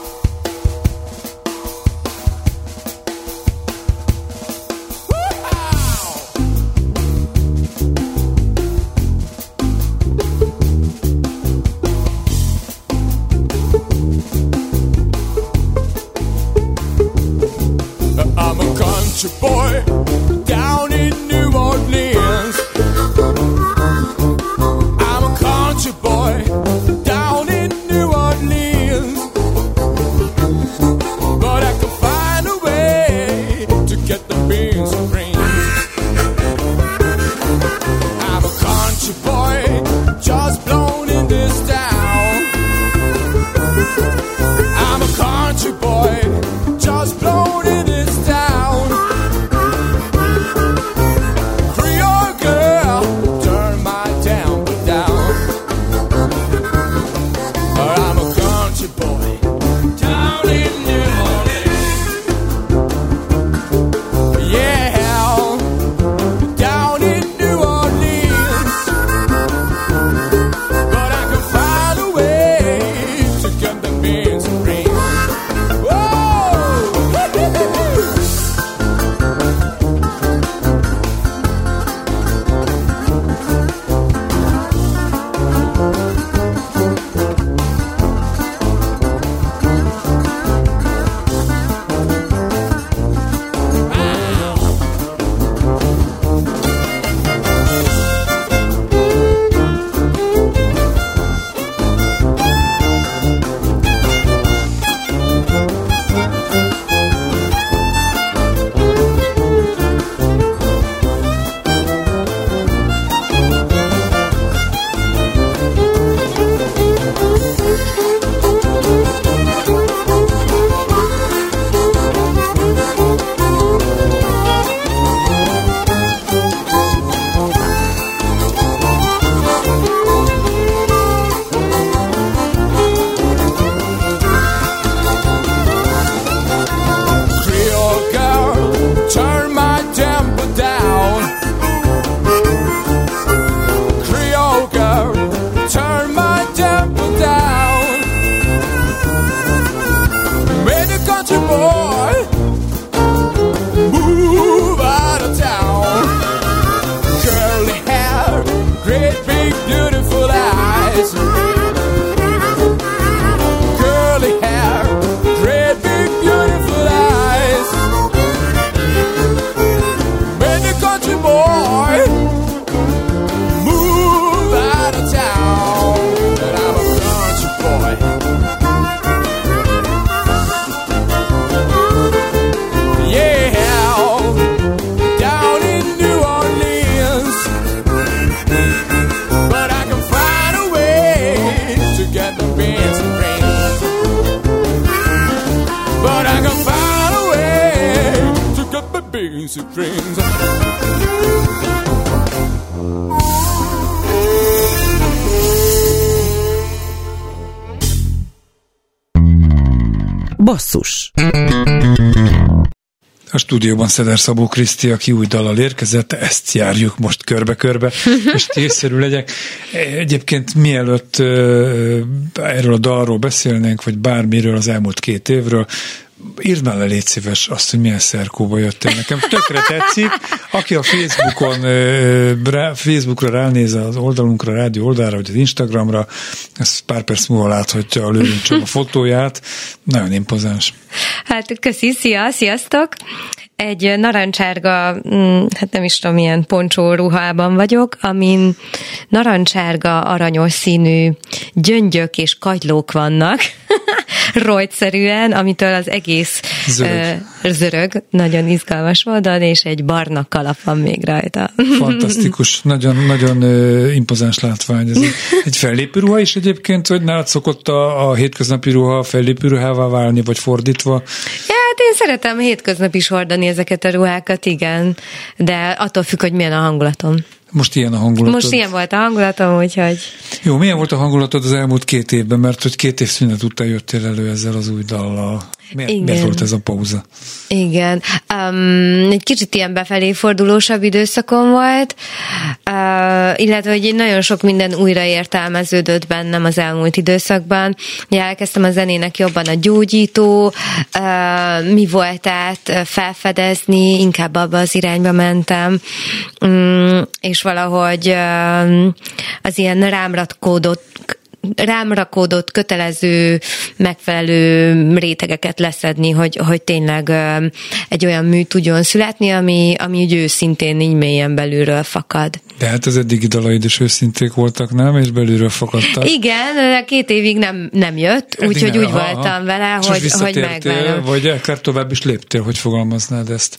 stúdióban Szeder Szabó Kriszti, aki új dallal érkezett, ezt járjuk most körbe-körbe, és tészszerű legyek. Egyébként mielőtt erről a dalról beszélnénk, vagy bármiről az elmúlt két évről, írd már le, légy szíves azt, hogy milyen szerkóba jöttél nekem. Tökre tetszik. Aki a Facebookon, Facebookra ránéz az oldalunkra, a rádió oldalra, vagy az Instagramra, ezt pár perc múlva láthatja a lőrincsom a fotóját. Nagyon impozáns. Hát köszi, szia, sziasztok! Egy narancsárga, mm, hát nem is tudom, milyen poncsó ruhában vagyok, amin narancsárga, aranyos színű gyöngyök és kagylók vannak, rojtszerűen, amitől az egész zörög. Uh, zörög, nagyon izgalmas módon, és egy barna kalap van még rajta. Fantasztikus, nagyon, nagyon uh, impozáns látvány. Ez egy, fellépő ruha is egyébként, hogy nálad szokott a, a hétköznapi ruha fellépő ruhává válni, vagy fordítva? Hát én szeretem hétköznap is hordani ezeket a ruhákat, igen, de attól függ, hogy milyen a hangulatom. Most ilyen a hangulatod. Most ilyen volt a hangulatom, úgyhogy... Jó, milyen volt a hangulatod az elmúlt két évben, mert hogy két év szünet után jöttél elő ezzel az új dallal. Miért, Igen. miért volt ez a pauza? Igen. Um, egy kicsit ilyen befelé fordulósabb időszakom volt, uh, illetve hogy nagyon sok minden újra értelmeződött bennem az elmúlt időszakban. Ugye elkezdtem a zenének jobban a gyógyító, uh, mi volt át felfedezni, inkább abba az irányba mentem, um, és valahogy um, az ilyen rámratkódott rám rakódott kötelező, megfelelő rétegeket leszedni, hogy, hogy tényleg egy olyan mű tudjon születni, ami, ami úgy őszintén így mélyen belülről fakad. De hát az eddigi dalaid is őszinték voltak, nem? És belülről fakadtak. Igen, de két évig nem, nem jött, úgyhogy úgy aha, voltam vele, hogy, hogy megvárom. Vagy akár tovább is léptél, hogy fogalmaznád ezt?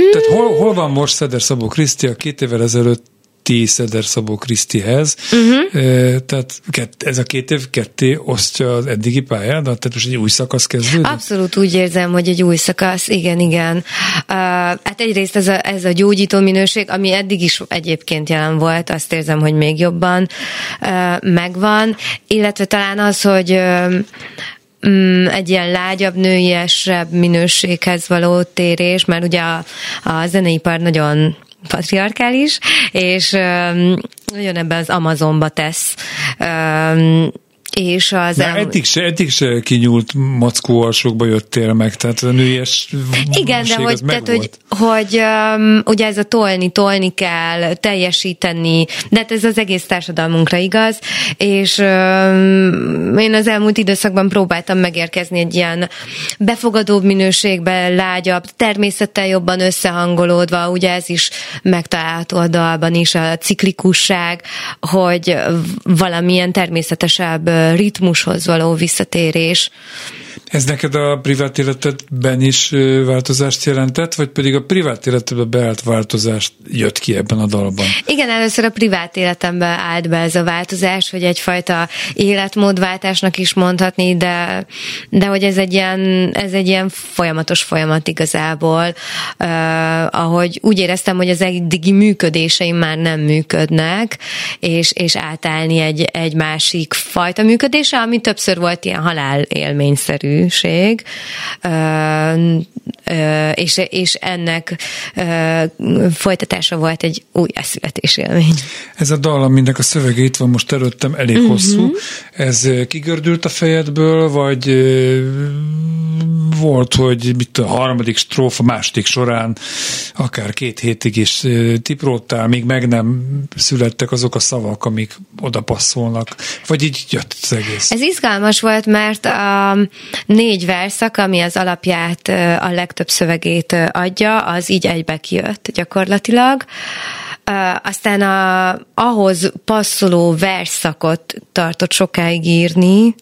Mm. Tehát hol, hol van most Szeder Szabó Kriszti, a két évvel ezelőtt ti Szeder Szabó Krisztihez. Uh-huh. Tehát ez a két év ketté osztja az eddigi pályádat? Tehát most egy új szakasz kezdődik? Abszolút úgy érzem, hogy egy új szakasz, igen, igen. Uh, hát egyrészt ez a, ez a gyógyító minőség, ami eddig is egyébként jelen volt, azt érzem, hogy még jobban uh, megvan, illetve talán az, hogy uh, egy ilyen lágyabb, nőiesebb minőséghez való térés, mert ugye a, a zeneipar nagyon patriarkális, és nagyon ebben az Amazonba tesz és az... De eddig se, eddig se kinyúlt mackó alsókba jöttél meg, tehát a nőies Igen, de hogy, tehát, hogy, hogy um, ugye ez a tolni, tolni kell, teljesíteni, de hát ez az egész társadalmunkra igaz, és um, én az elmúlt időszakban próbáltam megérkezni egy ilyen befogadóbb minőségbe, lágyabb, természettel jobban összehangolódva, ugye ez is megtalálható a dalban is, a ciklikusság, hogy valamilyen természetesebb ritmushoz való visszatérés. Ez neked a privát életedben is változást jelentett, vagy pedig a privát életedben beállt változást jött ki ebben a dalban? Igen, először a privát életemben állt be ez a változás, hogy egyfajta életmódváltásnak is mondhatni, de, de hogy ez egy ilyen, ez egy ilyen folyamatos folyamat igazából, uh, ahogy úgy éreztem, hogy az eddigi működéseim már nem működnek, és, és átállni egy, egy másik fajta működése, ami többször volt ilyen halál élményszerű egyszerűség, és, és ennek folytatása volt egy új eszületés élmény. Ez a dal, aminek a szövege itt van most előttem, elég uh-huh. hosszú. Ez kigördült a fejedből, vagy volt, hogy mit a harmadik strófa, második során akár két hétig is tipróttál, még meg nem születtek azok a szavak, amik oda passzolnak, vagy így jött az egész? Ez izgalmas volt, mert a négy verszak, ami az alapját, a legtöbb szövegét adja, az így egybe kijött gyakorlatilag. Aztán a, ahhoz passzoló verszakot tartott sokáig írni,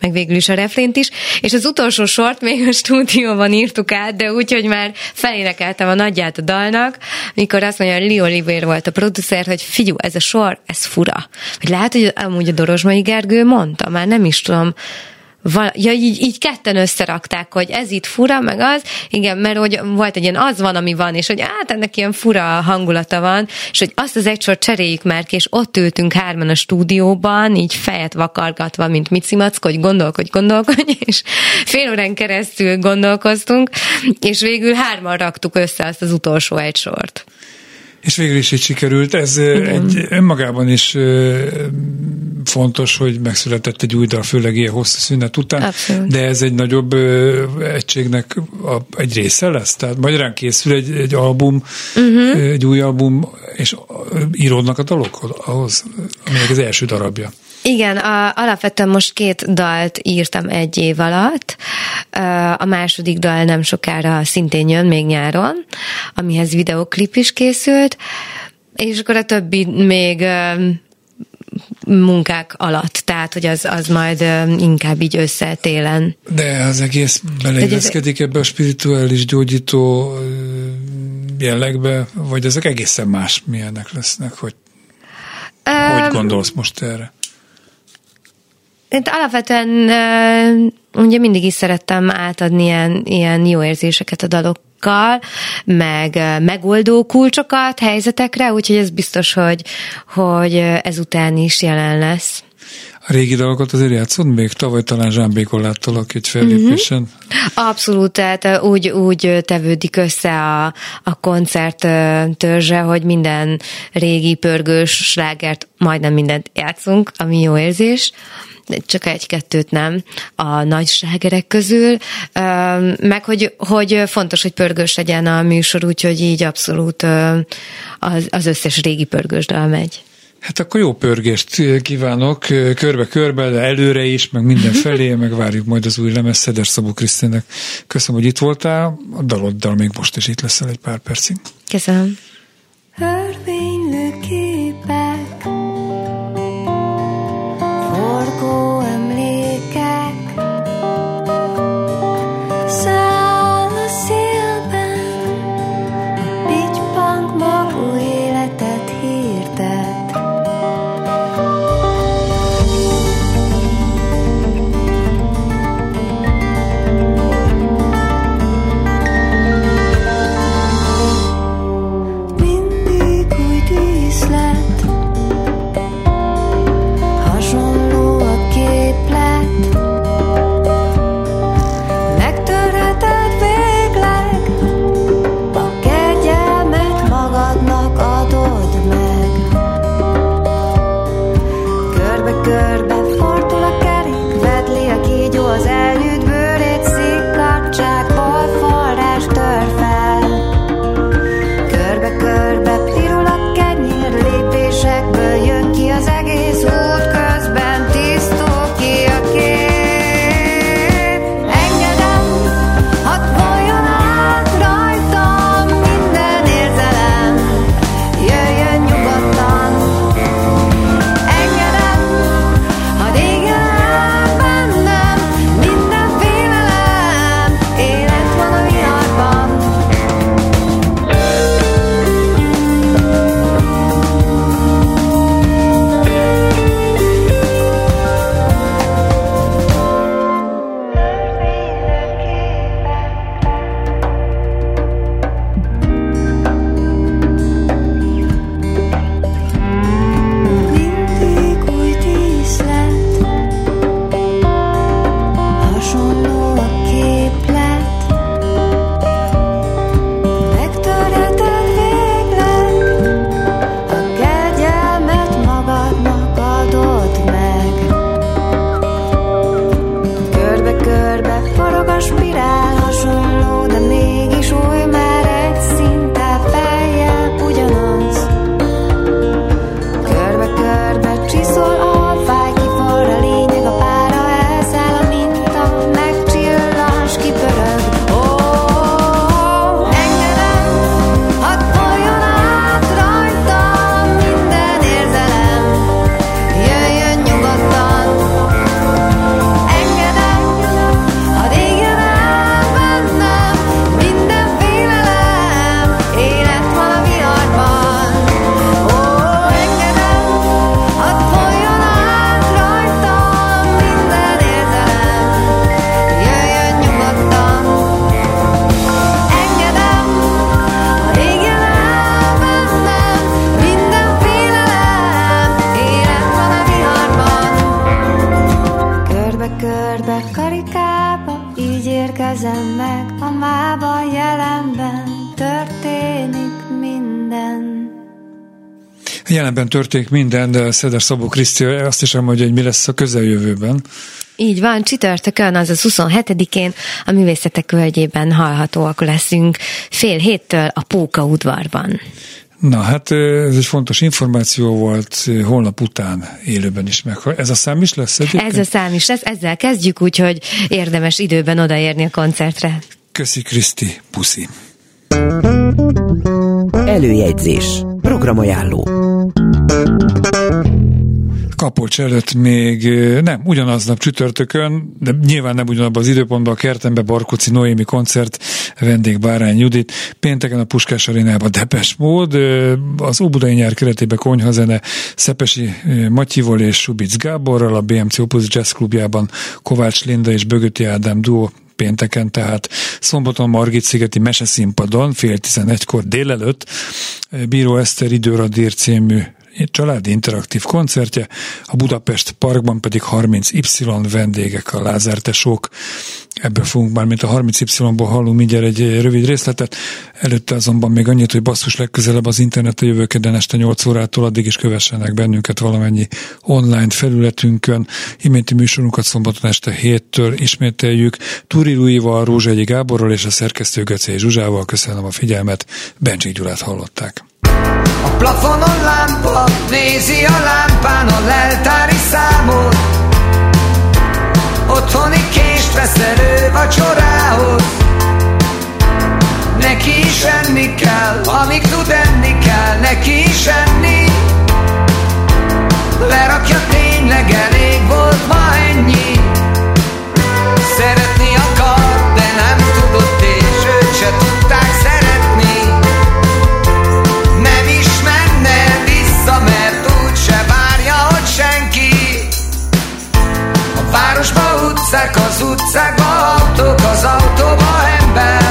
meg végül is a refrént is, és az utolsó sort még a stúdióban írtuk át, de úgy, hogy már felénekeltem a nagyját a dalnak, mikor azt mondja, hogy Lee Oliver volt a producer, hogy figyú, ez a sor, ez fura. Vagy lehet, hogy amúgy a Dorozsmai Gergő mondta, már nem is tudom, val- ja, így, így ketten összerakták, hogy ez itt fura, meg az, igen, mert hogy volt egy ilyen az van, ami van, és hogy hát ennek ilyen fura hangulata van, és hogy azt az egy sor cseréljük már ki, és ott ültünk hárman a stúdióban, így fejet vakargatva, mint Mici Mackó, hogy gondolkodj, gondolkodj, és fél órán keresztül gondolkoztunk, és végül hárman raktuk össze azt az utolsó egy sort. És végül is így sikerült. Ez Igen. egy önmagában is fontos, hogy megszületett egy új dal, főleg ilyen hosszú szünet után, Abszolút. de ez egy nagyobb egységnek a, egy része lesz? Tehát magyarán készül egy, egy album, uh-huh. egy új album, és íródnak a dalok ahhoz, aminek az első darabja. Igen, a, alapvetően most két dalt írtam egy év alatt. A második dal nem sokára szintén jön, még nyáron, amihez videoklip is készült, és akkor a többi még munkák alatt, tehát hogy az, az majd inkább így összetélen. De az egész beleilleszkedik ebbe a spirituális gyógyító jellegbe, vagy ezek egészen más milyenek lesznek, hogy um, hogy gondolsz most erre? Én alapvetően ugye mindig is szerettem átadni ilyen, ilyen jó érzéseket a dalokkal, meg megoldó kulcsokat helyzetekre, úgyhogy ez biztos, hogy, hogy ezután is jelen lesz. Régi dalokat azért játszod még? Tavaly talán Zsámbékon láttalak egy fellépésen. Uh-huh. Abszolút, tehát úgy, úgy tevődik össze a, a koncert törzse, hogy minden régi pörgős slágert, majdnem mindent játszunk, ami jó érzés csak egy-kettőt nem a nagy slágerek közül, meg hogy, hogy fontos, hogy pörgős legyen a műsor, úgyhogy így abszolút az, az összes régi pörgős dal megy. Hát akkor jó pörgést kívánok, körbe-körbe, de előre is, meg minden felé, meg várjuk majd az új lemez Szeder Szabó Krisztinek. Köszönöm, hogy itt voltál, a daloddal még most is itt leszel egy pár percig. Köszönöm. Örvénylő képek Jelenben történik minden, de Szeder Szabó Kriszti azt is elmondja, hogy mi lesz a közeljövőben. Így van, csütörtökön, azaz 27-én a művészetek völgyében hallhatóak leszünk fél héttől a Póka udvarban. Na hát ez egy fontos információ volt, holnap után élőben is meg. Ez a szám is lesz egyébként? Ez a szám is lesz, ezzel kezdjük, úgyhogy érdemes időben odaérni a koncertre. Köszi Kriszti, puszi. Előjegyzés. Programajánló. Kapolcs előtt még nem, ugyanaznap csütörtökön, de nyilván nem ugyanabban az időpontban a kertembe Barkoci Noémi koncert, vendég Bárány Judit, pénteken a Puskás Arénában Depes mód, az Óbudai nyár keretében konyhazene Szepesi Matyival és Subic Gáborral, a BMC Opus Jazz klubjában Kovács Linda és Bögöti Ádám duo pénteken, tehát szombaton Margit szigeti meseszínpadon fél tizenegykor délelőtt. Bíró Eszter időradír című családi interaktív koncertje, a Budapest Parkban pedig 30Y vendégek a lázártesók. Ebből fogunk már, mint a 30Y-ból hallunk mindjárt egy rövid részletet. Előtte azonban még annyit, hogy basszus legközelebb az interneten jövő kedden este 8 órától, addig is kövessenek bennünket valamennyi online felületünkön. Iménti műsorunkat szombaton este 7-től ismételjük. Túri Luival, Rózsegyi Gáborral és a szerkesztő Göcé Zsuzsával. Köszönöm a figyelmet. Bencsik Gyulát hallották. A plafonon lámpa nézi a lámpán a leltári számot. Otthoni kést vesz elő vacsorához. Neki is enni kell, amíg tud enni kell Neki is enni. Lerakja tényleg elég volt ma ennyi. Szeretni akar, de nem tudott és utcák, az utcákba autók, az autóba ember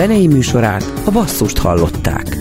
zenei műsorát a basszust hallották.